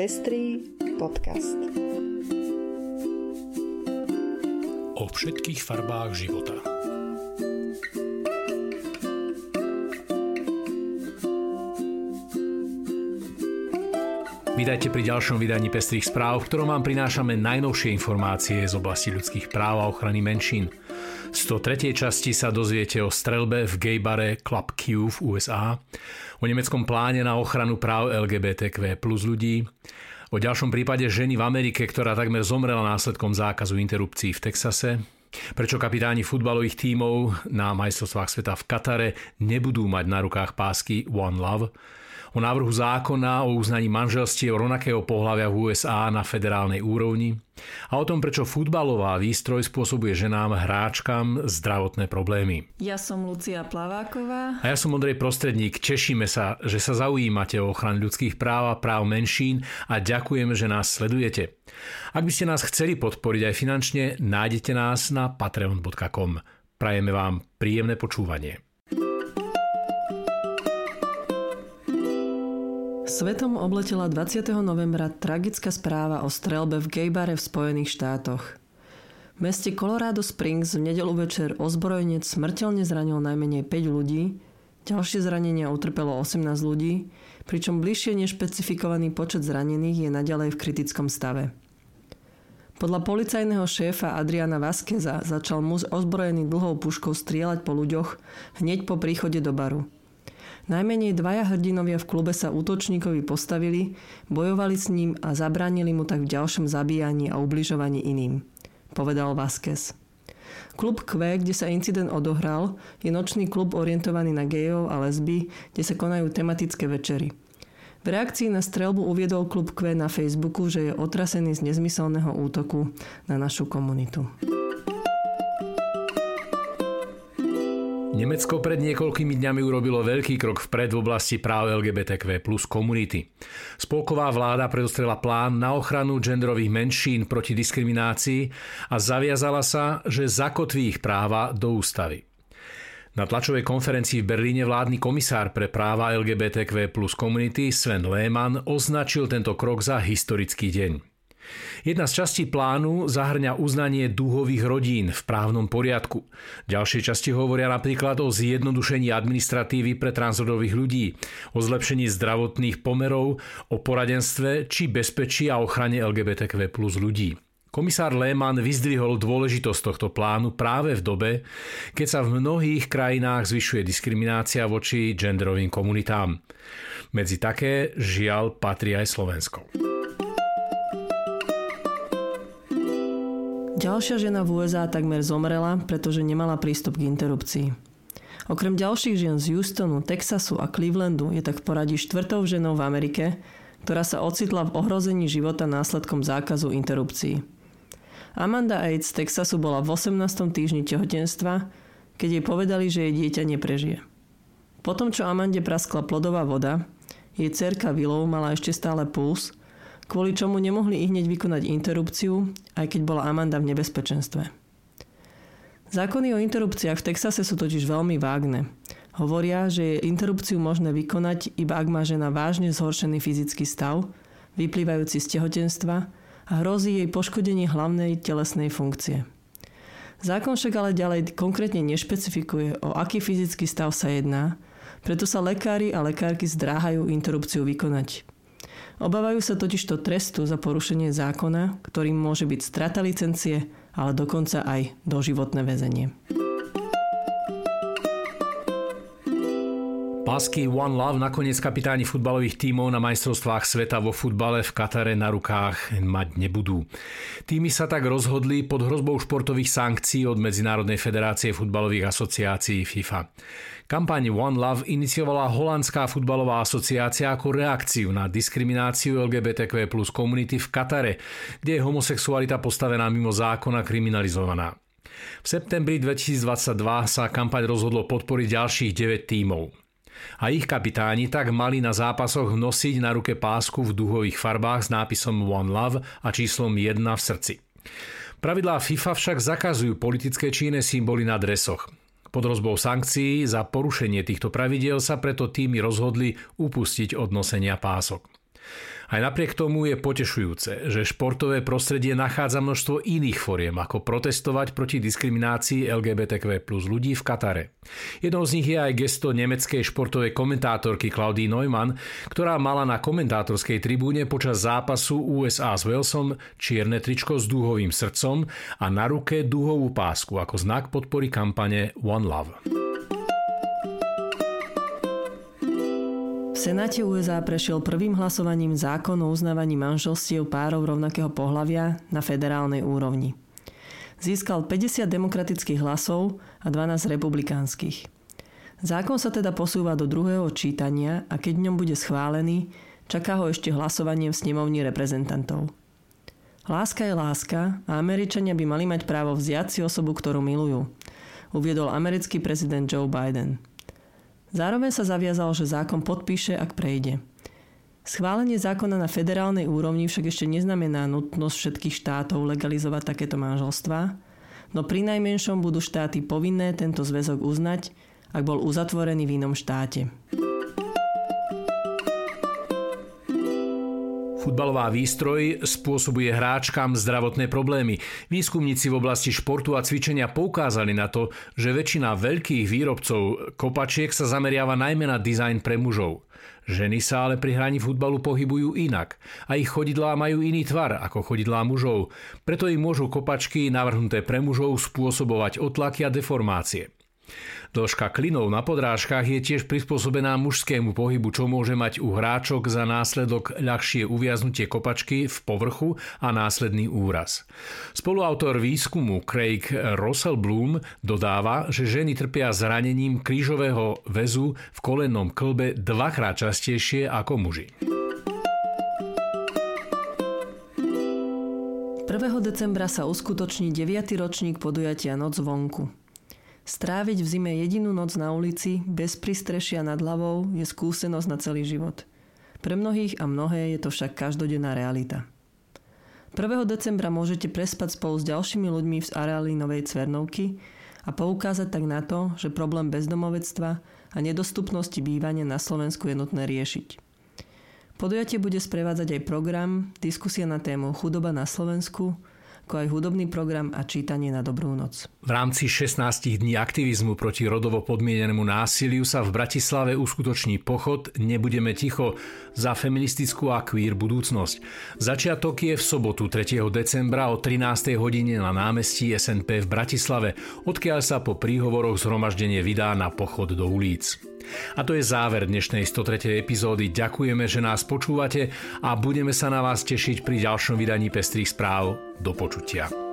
Pestrý podcast. O všetkých farbách života. Vítajte pri ďalšom vydaní Pestrých správ, v ktorom vám prinášame najnovšie informácie z oblasti ľudských práv a ochrany menšín. V 103. časti sa dozviete o strelbe v gejbare Club Q v USA, o nemeckom pláne na ochranu práv LGBTQ plus ľudí, o ďalšom prípade ženy v Amerike, ktorá takmer zomrela následkom zákazu interrupcií v Texase, Prečo kapitáni futbalových tímov na majstrovstvách sveta v Katare nebudú mať na rukách pásky One Love o návrhu zákona o uznaní manželstiev rovnakého pohľavia v USA na federálnej úrovni a o tom, prečo futbalová výstroj spôsobuje ženám hráčkam zdravotné problémy. Ja som Lucia Plaváková. A ja som Ondrej Prostredník. Tešíme sa, že sa zaujímate o ochranu ľudských práv a práv menšín a ďakujeme, že nás sledujete. Ak by ste nás chceli podporiť aj finančne, nájdete nás na patreon.com. Prajeme vám príjemné počúvanie. Svetom obletela 20. novembra tragická správa o strelbe v gejbare v Spojených štátoch. V meste Colorado Springs v nedelu večer ozbrojenec smrteľne zranil najmenej 5 ľudí, ďalšie zranenia utrpelo 18 ľudí, pričom bližšie nešpecifikovaný počet zranených je naďalej v kritickom stave. Podľa policajného šéfa Adriana Vaskeza začal muž ozbrojený dlhou puškou strieľať po ľuďoch hneď po príchode do baru – Najmenej dvaja hrdinovia v klube sa útočníkovi postavili, bojovali s ním a zabránili mu tak v ďalšom zabíjaní a ubližovaní iným, povedal Vázquez. Klub Q, kde sa incident odohral, je nočný klub orientovaný na gejov a lesby, kde sa konajú tematické večery. V reakcii na strelbu uviedol klub Q na Facebooku, že je otrasený z nezmyselného útoku na našu komunitu. Nemecko pred niekoľkými dňami urobilo veľký krok vpred v oblasti práv LGBTQ plus komunity. Spolková vláda predostrela plán na ochranu genderových menšín proti diskriminácii a zaviazala sa, že zakotví ich práva do ústavy. Na tlačovej konferencii v Berlíne vládny komisár pre práva LGBTQ plus komunity Sven Lehmann označil tento krok za historický deň. Jedna z častí plánu zahrňa uznanie dúhových rodín v právnom poriadku. Ďalšie časti hovoria napríklad o zjednodušení administratívy pre transrodových ľudí, o zlepšení zdravotných pomerov, o poradenstve či bezpečí a ochrane LGBTQ plus ľudí. Komisár Lehmann vyzdvihol dôležitosť tohto plánu práve v dobe, keď sa v mnohých krajinách zvyšuje diskriminácia voči genderovým komunitám. Medzi také žiaľ patrí aj Slovensko. Ďalšia žena v USA takmer zomrela, pretože nemala prístup k interrupcii. Okrem ďalších žien z Houstonu, Texasu a Clevelandu je tak poradí štvrtou ženou v Amerike, ktorá sa ocitla v ohrození života následkom zákazu interrupcií. Amanda Aids z Texasu bola v 18. týždni tehotenstva, keď jej povedali, že jej dieťa neprežije. Potom, čo Amande praskla plodová voda, jej cerka Willow mala ešte stále puls kvôli čomu nemohli i hneď vykonať interrupciu, aj keď bola Amanda v nebezpečenstve. Zákony o interrupciách v Texase sú totiž veľmi vágne. Hovoria, že je interrupciu možné vykonať, iba ak má žena vážne zhoršený fyzický stav, vyplývajúci z tehotenstva a hrozí jej poškodenie hlavnej telesnej funkcie. Zákon však ale ďalej konkrétne nešpecifikuje, o aký fyzický stav sa jedná, preto sa lekári a lekárky zdráhajú interrupciu vykonať. Obávajú sa totižto trestu za porušenie zákona, ktorým môže byť strata licencie, ale dokonca aj doživotné väzenie. Pásky One Love nakoniec kapitáni futbalových tímov na majstrovstvách sveta vo futbale v Katare na rukách mať nebudú. Týmy sa tak rozhodli pod hrozbou športových sankcií od Medzinárodnej federácie futbalových asociácií FIFA. Kampaň One Love iniciovala Holandská futbalová asociácia ako reakciu na diskrimináciu LGBTQ plus komunity v Katare, kde je homosexualita postavená mimo zákona kriminalizovaná. V septembri 2022 sa kampaň rozhodlo podporiť ďalších 9 tímov a ich kapitáni tak mali na zápasoch nosiť na ruke pásku v duhových farbách s nápisom One Love a číslom 1 v srdci. Pravidlá FIFA však zakazujú politické iné symboly na dresoch. Pod rozbou sankcií za porušenie týchto pravidiel sa preto týmy rozhodli upustiť od nosenia pások. Aj napriek tomu je potešujúce, že športové prostredie nachádza množstvo iných foriem, ako protestovať proti diskriminácii LGBTQ plus ľudí v Katare. Jednou z nich je aj gesto nemeckej športovej komentátorky Claudie Neumann, ktorá mala na komentátorskej tribúne počas zápasu USA s Walesom čierne tričko s dúhovým srdcom a na ruke dúhovú pásku ako znak podpory kampane One Love. Senáte USA prešiel prvým hlasovaním zákon o uznávaní manželstiev párov rovnakého pohľavia na federálnej úrovni. Získal 50 demokratických hlasov a 12 republikánskych. Zákon sa teda posúva do druhého čítania a keď ňom bude schválený, čaká ho ešte hlasovanie v snemovni reprezentantov. Láska je láska a Američania by mali mať právo vziať si osobu, ktorú milujú, uviedol americký prezident Joe Biden – Zároveň sa zaviazal, že zákon podpíše, ak prejde. Schválenie zákona na federálnej úrovni však ešte neznamená nutnosť všetkých štátov legalizovať takéto manželstvá, no pri najmenšom budú štáty povinné tento zväzok uznať, ak bol uzatvorený v inom štáte. Futbalová výstroj spôsobuje hráčkam zdravotné problémy. Výskumníci v oblasti športu a cvičenia poukázali na to, že väčšina veľkých výrobcov kopačiek sa zameriava najmä na dizajn pre mužov. Ženy sa ale pri hraní futbalu pohybujú inak a ich chodidlá majú iný tvar ako chodidlá mužov. Preto im môžu kopačky navrhnuté pre mužov spôsobovať otlaky a deformácie. Dĺžka klinov na podrážkach je tiež prispôsobená mužskému pohybu, čo môže mať u hráčok za následok ľahšie uviaznutie kopačky v povrchu a následný úraz. Spoluautor výskumu Craig Russell Bloom dodáva, že ženy trpia zranením krížového väzu v kolennom klbe dvakrát častejšie ako muži. 1. decembra sa uskutoční 9. ročník podujatia Noc vonku. Stráviť v zime jedinú noc na ulici, bez pristrešia nad hlavou, je skúsenosť na celý život. Pre mnohých a mnohé je to však každodenná realita. 1. decembra môžete prespať spolu s ďalšími ľuďmi v areáli Novej Cvernovky a poukázať tak na to, že problém bezdomovectva a nedostupnosti bývania na Slovensku je nutné riešiť. Podujatie bude sprevádzať aj program, diskusia na tému chudoba na Slovensku, ako aj hudobný program a čítanie na dobrú noc. V rámci 16 dní aktivizmu proti rodovo podmienenému násiliu sa v Bratislave uskutoční pochod Nebudeme ticho za feministickú a queer budúcnosť. Začiatok je v sobotu 3. decembra o 13. hodine na námestí SNP v Bratislave, odkiaľ sa po príhovoroch zhromaždenie vydá na pochod do ulic. A to je záver dnešnej 103. epizódy. Ďakujeme, že nás počúvate a budeme sa na vás tešiť pri ďalšom vydaní Pestrých správ. Do počutia.